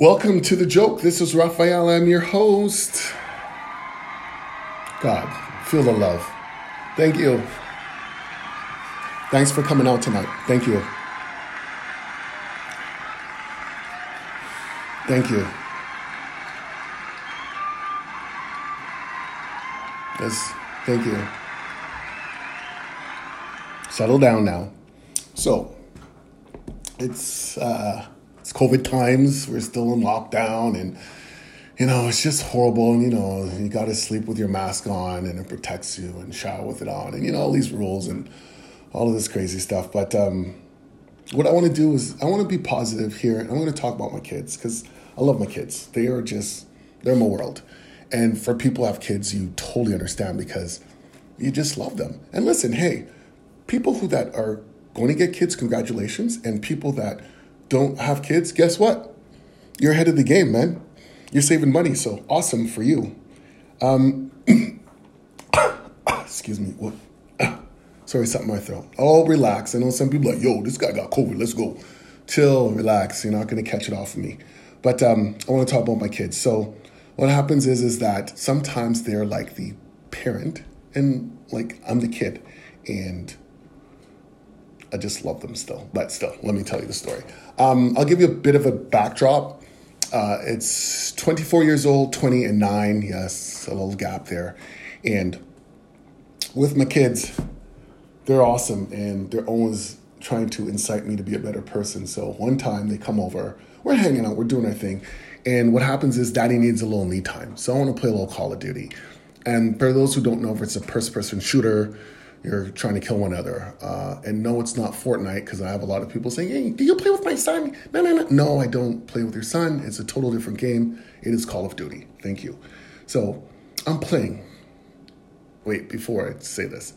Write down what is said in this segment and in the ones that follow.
Welcome to the joke. This is Raphael. I'm your host. God, feel the love. Thank you. Thanks for coming out tonight. Thank you. Thank you. Yes, thank you. Settle down now. So, it's uh, it's COVID times. We're still in lockdown, and you know it's just horrible. And you know you got to sleep with your mask on, and it protects you, and shower with it on, and you know all these rules and all of this crazy stuff. But um, what I want to do is I want to be positive here. I'm going to talk about my kids because I love my kids. They are just they're my world. And for people who have kids, you totally understand because you just love them. And listen, hey, people who that are going to get kids, congratulations. And people that don't have kids, guess what? You're ahead of the game, man. You're saving money, so awesome for you. Um, excuse me. What? Sorry, something in my throat. Oh, relax. I know some people like, yo, this guy got COVID. Let's go. Chill, relax. You're not to catch it off of me. But um, I want to talk about my kids. So what happens is is that sometimes they're like the parent and like I'm the kid and I just love them still. But still, let me tell you the story. Um, I'll give you a bit of a backdrop. Uh, it's 24 years old, 20 and 9. Yes, a little gap there. And with my kids, they're awesome and they're always trying to incite me to be a better person. So one time they come over, we're hanging out, we're doing our thing. And what happens is daddy needs a little me time. So I want to play a little Call of Duty. And for those who don't know if it's a first person shooter, you're trying to kill one another. Uh, and no, it's not Fortnite because I have a lot of people saying, hey, do you play with my son? No, no, no. No, I don't play with your son. It's a total different game. It is Call of Duty. Thank you. So I'm playing. Wait, before I say this,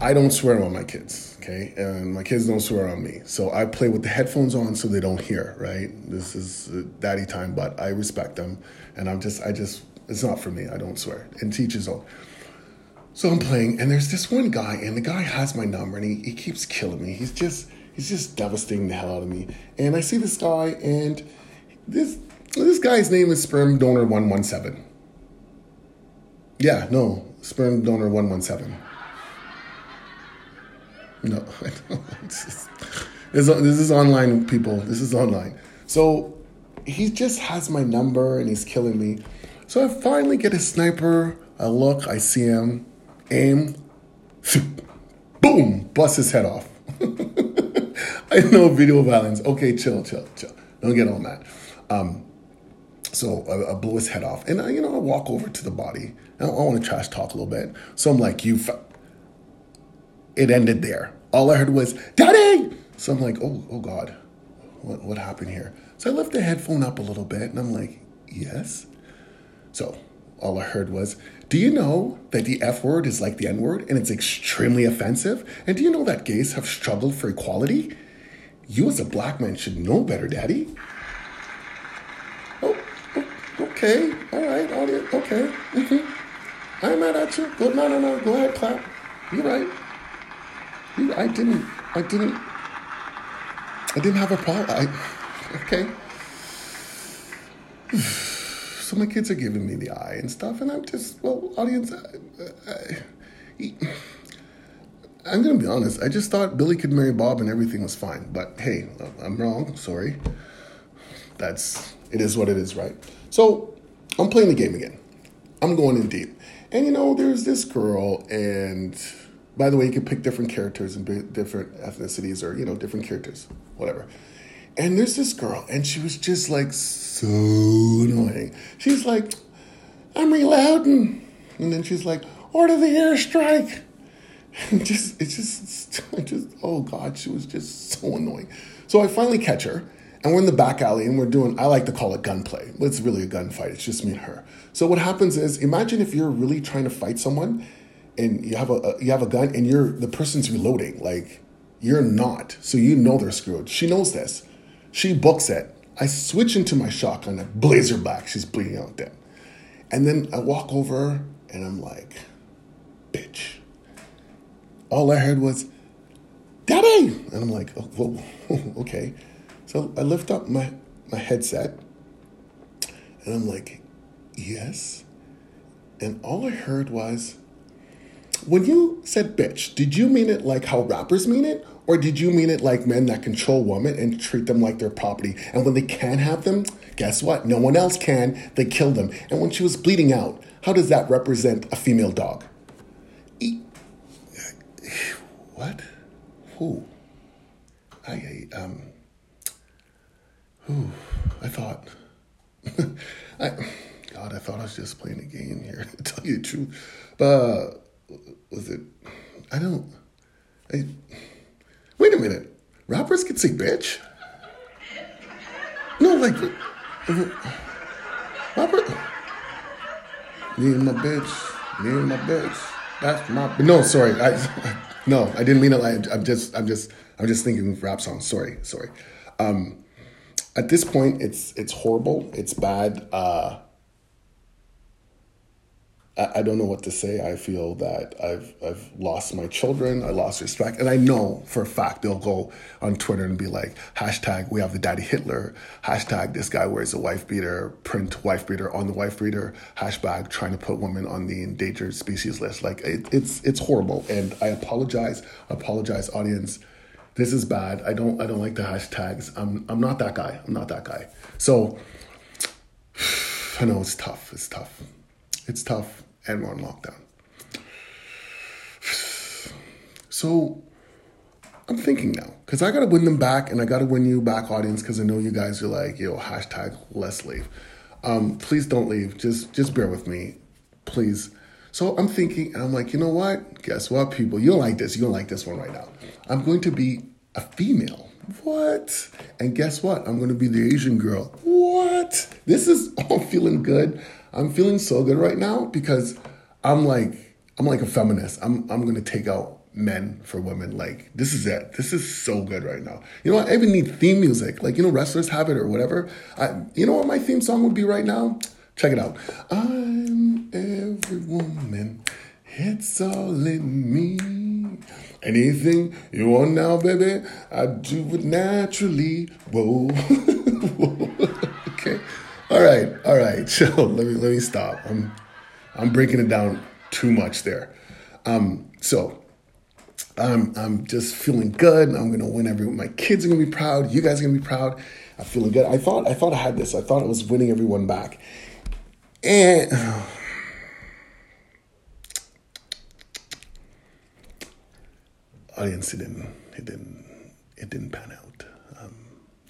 I don't swear on my kids, okay? And my kids don't swear on me. So I play with the headphones on so they don't hear, right? This is uh, daddy time, but I respect them. And I'm just, I just, it's not for me. I don't swear. And teach his own. So I'm playing, and there's this one guy, and the guy has my number, and he, he keeps killing me. He's just, he's just devastating the hell out of me. And I see this guy, and this, this guy's name is Sperm Donor 117. Yeah, no, Sperm Donor 117. No, this, this is online, people. This is online. So he just has my number and he's killing me. So I finally get a sniper. I look, I see him, aim, boom, bust his head off. I know video violence. Okay, chill, chill, chill. Don't get on that. Um, so I, I, blew his head off, and I, you know, I walk over to the body. I, I want to trash talk a little bit. So I'm like, you. It ended there. All I heard was, Daddy! So I'm like, oh, oh God, what, what happened here? So I lift the headphone up a little bit and I'm like, yes. So all I heard was, do you know that the F word is like the N word and it's extremely offensive? And do you know that gays have struggled for equality? You as a black man should know better, Daddy. Oh, oh okay, all right, audience, okay. Mm-hmm. I'm mad at you. Go, no, no, no, go ahead, clap. You're right. I didn't. I didn't. I didn't have a problem. I, okay. So my kids are giving me the eye and stuff, and I'm just well, audience. I, I, I'm gonna be honest. I just thought Billy could marry Bob and everything was fine. But hey, I'm wrong. Sorry. That's it is what it is, right? So I'm playing the game again. I'm going in deep, and you know, there's this girl and by the way, you can pick different characters and different ethnicities or, you know, different characters, whatever. And there's this girl, and she was just like so annoying. She's like, I'm reloading. And then she's like, order the airstrike. And just, it's just, just, oh God, she was just so annoying. So I finally catch her, and we're in the back alley, and we're doing, I like to call it gunplay, it's really a gunfight. It's just me and her. So what happens is, imagine if you're really trying to fight someone and you have a, you have a gun and you're the person's reloading like you're not so you know they're screwed she knows this she books it. I switch into my shotgun I blazer back. She's bleeding out dead and then i walk over and i'm like bitch. All i heard was daddy! And i'm like oh, whoa, okay. So i lift up my my headset, and I'm like, yes. And all I heard was, when you said bitch, did you mean it like how rappers mean it? Or did you mean it like men that control women and treat them like their property? And when they can't have them, guess what? No one else can. They kill them. And when she was bleeding out, how does that represent a female dog? E- what? Who? I, I um. Who? I thought. I, God, I thought I was just playing a game here. To tell you the truth, but was it? I don't. I. Wait a minute. Rappers can say bitch. No, like. Robert. Me and my bitch. Me and my bitch. That's my. No, sorry. I. No, I didn't mean it. Like, I'm just. I'm just. I'm just thinking rap songs. Sorry. Sorry. Um, at this point, it's it's horrible. It's bad. Uh, I, don't know what to say. I feel that I've I've lost my children. I lost respect, and I know for a fact they'll go on Twitter and be like hashtag We have the Daddy Hitler. Hashtag This guy wears a wife beater. Print wife beater on the wife beater. Hashtag Trying to put women on the endangered species list. Like it, it's it's horrible, and I apologize. Apologize, audience. This is bad. I don't I don't like the hashtags. I'm I'm not that guy. I'm not that guy. So I know it's tough. It's tough. It's tough, and we're on lockdown. So I'm thinking now, because I got to win them back, and I got to win you back, audience, because I know you guys are like, yo, hashtag let's leave. Um, please don't leave. Just just bear with me, please. So I'm thinking, and I'm like, you know what? Guess what, people? You don't like this. You don't like this one right now. I'm going to be a female. What? And guess what? I'm going to be the Asian girl. What? This is all feeling good. I'm feeling so good right now because I'm like I'm like a feminist. I'm I'm to take out men for women. Like this is it. This is so good right now. You know? I even need theme music. Like you know, wrestlers have it or whatever. I, you know what my theme song would be right now? Check it out. I'm every woman. It's all in me. Anything you want now, baby, I do it naturally. Whoa. okay. All right. All right. So let me let me stop. I'm I'm breaking it down too much there. Um, so I'm I'm just feeling good. I'm gonna win everyone. My kids are gonna be proud. You guys are gonna be proud. I'm feeling good. I thought I thought I had this. I thought I was winning everyone back. And audience, it didn't, it didn't, it didn't pan out. Um,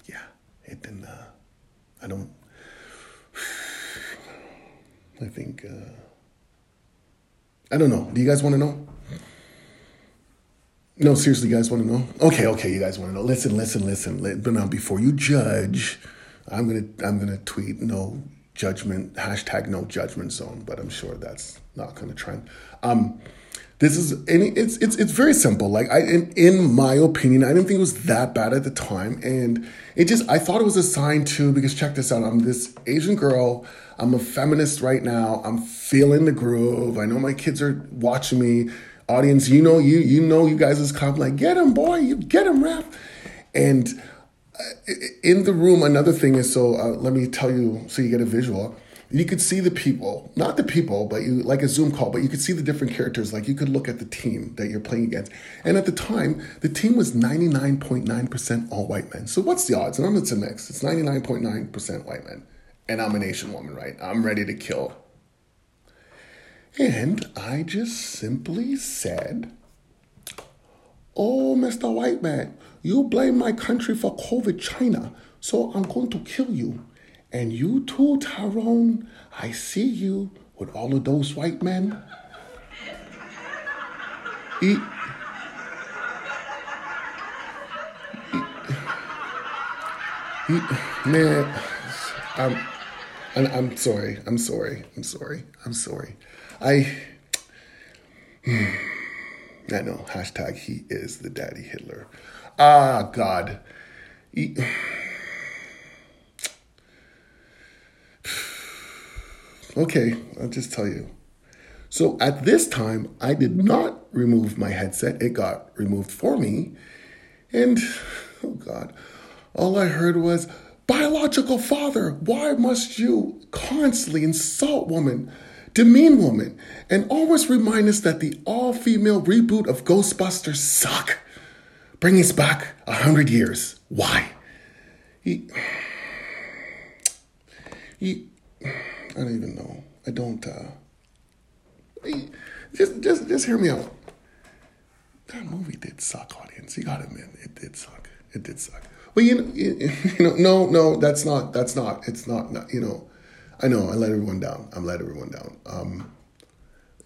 yeah, it didn't. Uh, I don't. I think. Uh, I don't know. Do you guys want to know? No, seriously, you guys want to know? Okay, okay, you guys want to know. Listen, listen, listen. But now, before you judge, I'm gonna, I'm gonna tweet no judgment hashtag no judgment zone. But I'm sure that's not gonna trend. Um, this is it's it's it's very simple. Like I in, in my opinion, I didn't think it was that bad at the time. And it just I thought it was a sign too, because check this out. I'm this Asian girl. I'm a feminist right now. I'm feeling the groove. I know my kids are watching me. Audience, you know you you know you guys is come like get him boy, you get him rap. And uh, in the room, another thing is so uh, let me tell you so you get a visual you could see the people, not the people, but you like a Zoom call, but you could see the different characters. Like you could look at the team that you're playing against. And at the time, the team was 99.9% all white men. So what's the odds? And I'm it's a mix. It's 99.9% white men. And I'm an Asian woman, right? I'm ready to kill. And I just simply said, Oh, Mr. White Man, you blame my country for COVID China, so I'm going to kill you. And you too, Tyrone. I see you with all of those white men. Eat. man, I'm, I'm, I'm sorry. I'm sorry. I'm sorry. I'm sorry. I, I know. Hashtag he is the daddy Hitler. Ah, God. Okay, I'll just tell you. So at this time, I did not remove my headset. It got removed for me. And, oh God, all I heard was, biological father, why must you constantly insult women, demean women, and always remind us that the all female reboot of Ghostbusters suck? Bring us back a hundred years. Why? He, he, I don't even know. I don't, uh, just, just, just hear me out. That movie did suck, audience. You gotta admit, it did suck. It did suck. Well, you know, you, know, no, no, that's not, that's not, it's not, not, you know, I know, I let everyone down. I'm let everyone down. Um,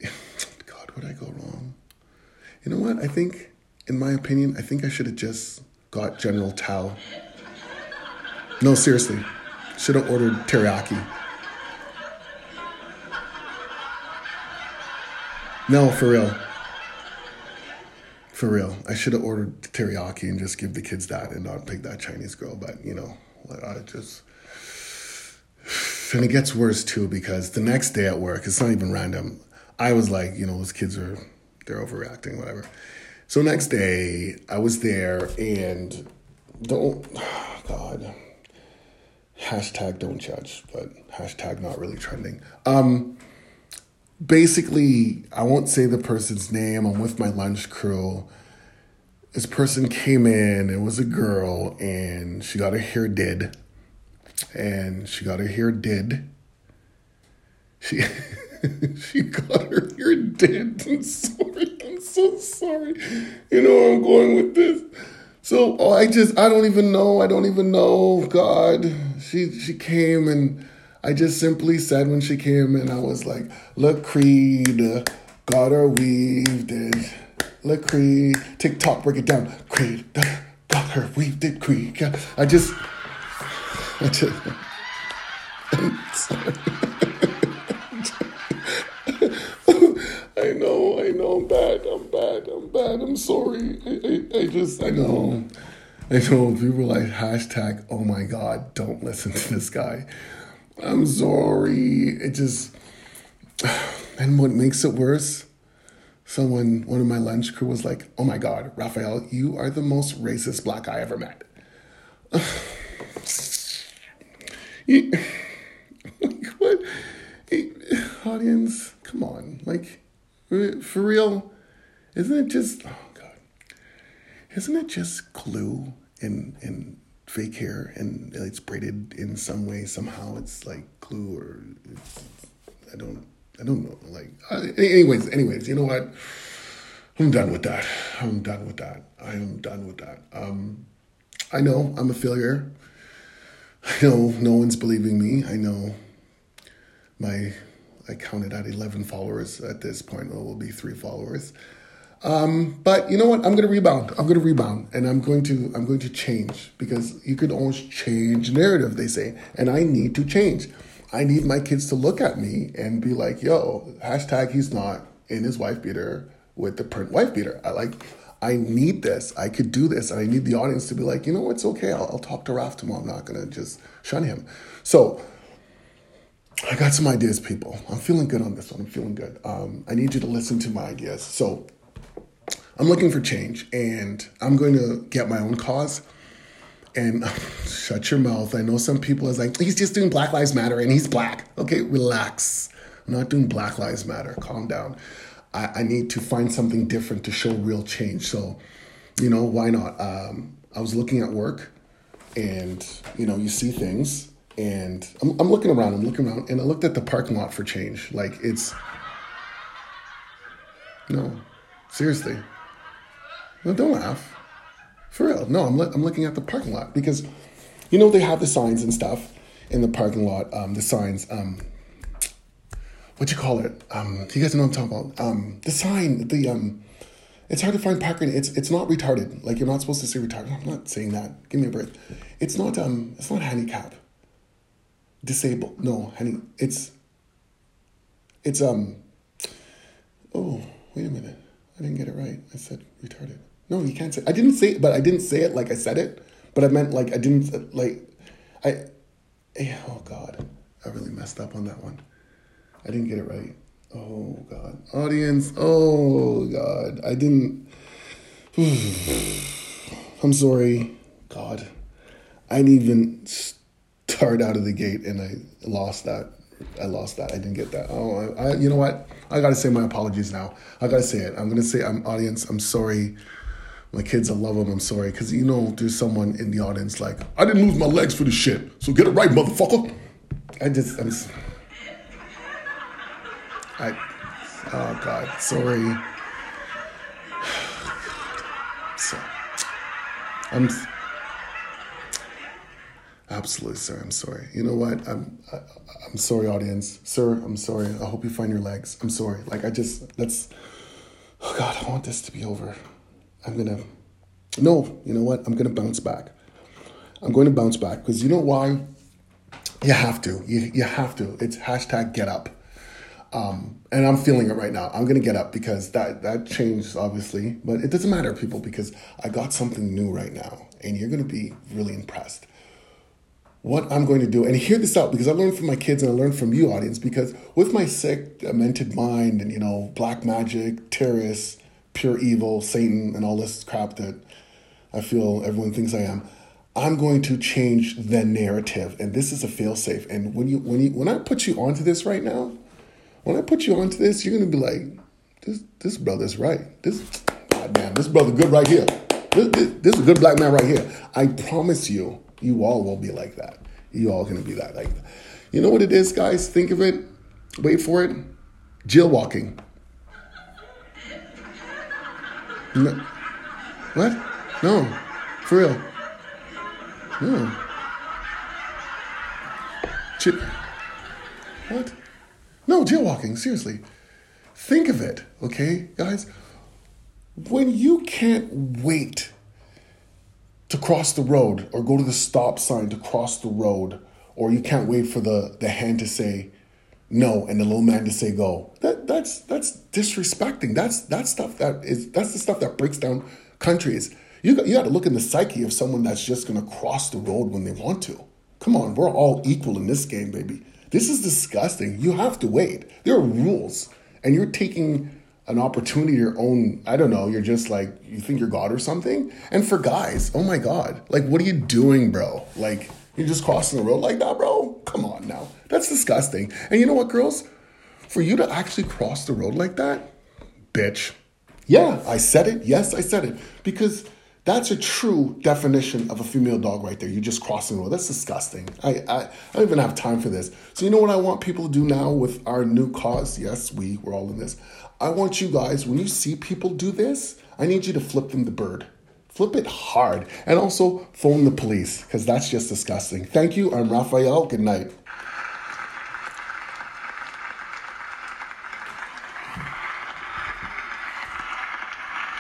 God, would I go wrong? You know what? I think, in my opinion, I think I should have just got General Tao. No, seriously, should have ordered teriyaki. No, for real. For real. I should have ordered teriyaki and just give the kids that and not pick that Chinese girl. But, you know, I just. And it gets worse too because the next day at work, it's not even random. I was like, you know, those kids are, they're overreacting, whatever. So next day, I was there and don't, God, hashtag don't judge, but hashtag not really trending. Um, basically, I won't say the person's name. I'm with my lunch crew. This person came in, it was a girl, and she got her hair did. And she got her hair did. She she got her hair did. I'm sorry. I'm so sorry. You know where I'm going with this. So oh, I just I don't even know. I don't even know. God. She she came and I just simply said when she came in, I was like, look, Creed, got her weaved it. Look, Creed, TikTok, break it down. Creed, got her weaved it, Creed. I just, I just. I know, I know, I'm bad, I'm bad, I'm bad, I'm sorry. I, I, I just, I know. I know people like, hashtag, oh my God, don't listen to this guy. I'm sorry. It just, and what makes it worse, someone, one of my lunch crew was like, oh my God, Raphael, you are the most racist black guy I ever met. like, what? Audience, come on. Like, for real, isn't it just, oh God, isn't it just glue and, and fake hair and it's braided in some way somehow it's like glue or i don't i don't know like anyways anyways you know what? I'm done with that. I'm done with that. I am done with that. Um i know i'm a failure. I know no one's believing me. I know my i counted at 11 followers at this point. Well, it will be three followers um, but you know what? I'm going to rebound. I'm going to rebound, and I'm going to I'm going to change because you could always change narrative. They say, and I need to change. I need my kids to look at me and be like, "Yo, hashtag he's not in his wife beater with the print wife beater." I like. I need this. I could do this, and I need the audience to be like, you know, it's okay. I'll, I'll talk to Raf tomorrow. I'm not gonna just shun him. So I got some ideas, people. I'm feeling good on this one. I'm feeling good. Um, I need you to listen to my ideas. So I'm looking for change and I'm going to get my own cause. And shut your mouth. I know some people is like, he's just doing Black Lives Matter and he's black. Okay, relax. I'm not doing Black Lives Matter. Calm down. I, I need to find something different to show real change. So, you know, why not? Um, I was looking at work and, you know, you see things and I'm, I'm looking around, I'm looking around, and I looked at the parking lot for change. Like, it's, no, seriously. No, don't laugh. For real. No, I'm, I'm looking at the parking lot because, you know, they have the signs and stuff in the parking lot. Um, the signs, um, what you call it? Um, you guys know what I'm talking about. Um, the sign, the um, it's hard to find parking. It's it's not retarded. Like you're not supposed to say retarded. I'm not saying that. Give me a break. It's not um, it's not handicap. Disabled. No, honey. It's it's um. Oh, wait a minute. I didn't get it right. I said retarded. No, you can't say. I didn't say it, but I didn't say it like I said it. But I meant like I didn't like. I. Eh, oh God, I really messed up on that one. I didn't get it right. Oh God, audience. Oh God, I didn't. I'm sorry, God. I didn't even card out of the gate, and I lost that. I lost that. I didn't get that. Oh, I, I, you know what? I gotta say my apologies now. I gotta say it. I'm gonna say, I'm audience. I'm sorry. My kids, I love them. I'm sorry because you know there's someone in the audience like I didn't lose my legs for the shit. So get it right, motherfucker. I just, I'm. I, oh God, sorry. So, I'm absolutely sorry. I'm sorry. You know what? I'm I, am i am sorry, audience. Sir, I'm sorry. I hope you find your legs. I'm sorry. Like I just that's. Oh God, I want this to be over. I'm gonna. No, you know what? I'm gonna bounce back. I'm going to bounce back because you know why? You have to. You, you have to. It's hashtag get up. Um, and I'm feeling it right now. I'm gonna get up because that that changed obviously, but it doesn't matter, people, because I got something new right now, and you're gonna be really impressed. What I'm going to do, and hear this out because I learned from my kids and I learned from you, audience, because with my sick, demented mind and you know black magic, terrorists, pure evil, Satan, and all this crap that I feel everyone thinks I am. I'm going to change the narrative, and this is a failsafe. And when you when you when I put you onto this right now, when I put you onto this, you're gonna be like, this this brother's right. This goddamn, this brother good right here. This, this, this is a good black man right here. I promise you, you all will be like that. You all gonna be that like that. You know what it is, guys? Think of it. Wait for it. Jail No. What? No. For real. No. Chip. What? No, jaywalking, seriously. Think of it, okay, guys? When you can't wait to cross the road or go to the stop sign to cross the road, or you can't wait for the, the hand to say no and the little man to say go. That that's that's disrespecting. That's that's stuff that is that's the stuff that breaks down countries. You got, you got to look in the psyche of someone that's just going to cross the road when they want to. Come on, we're all equal in this game, baby. This is disgusting. You have to wait. There are rules, and you're taking an opportunity your own. I don't know. You're just like you think you're God or something. And for guys, oh my God, like what are you doing, bro? Like you're just crossing the road like that, bro. Come on now, that's disgusting. And you know what, girls? For you to actually cross the road like that, bitch. Yeah, I said it. Yes, I said it because that's a true definition of a female dog right there. You're just crossing the road. That's disgusting. I, I, I don't even have time for this. So you know what I want people to do now with our new cause? Yes, we, we're all in this. I want you guys, when you see people do this, I need you to flip them the bird. Flip it hard. And also phone the police, because that's just disgusting. Thank you. I'm Raphael. Good night.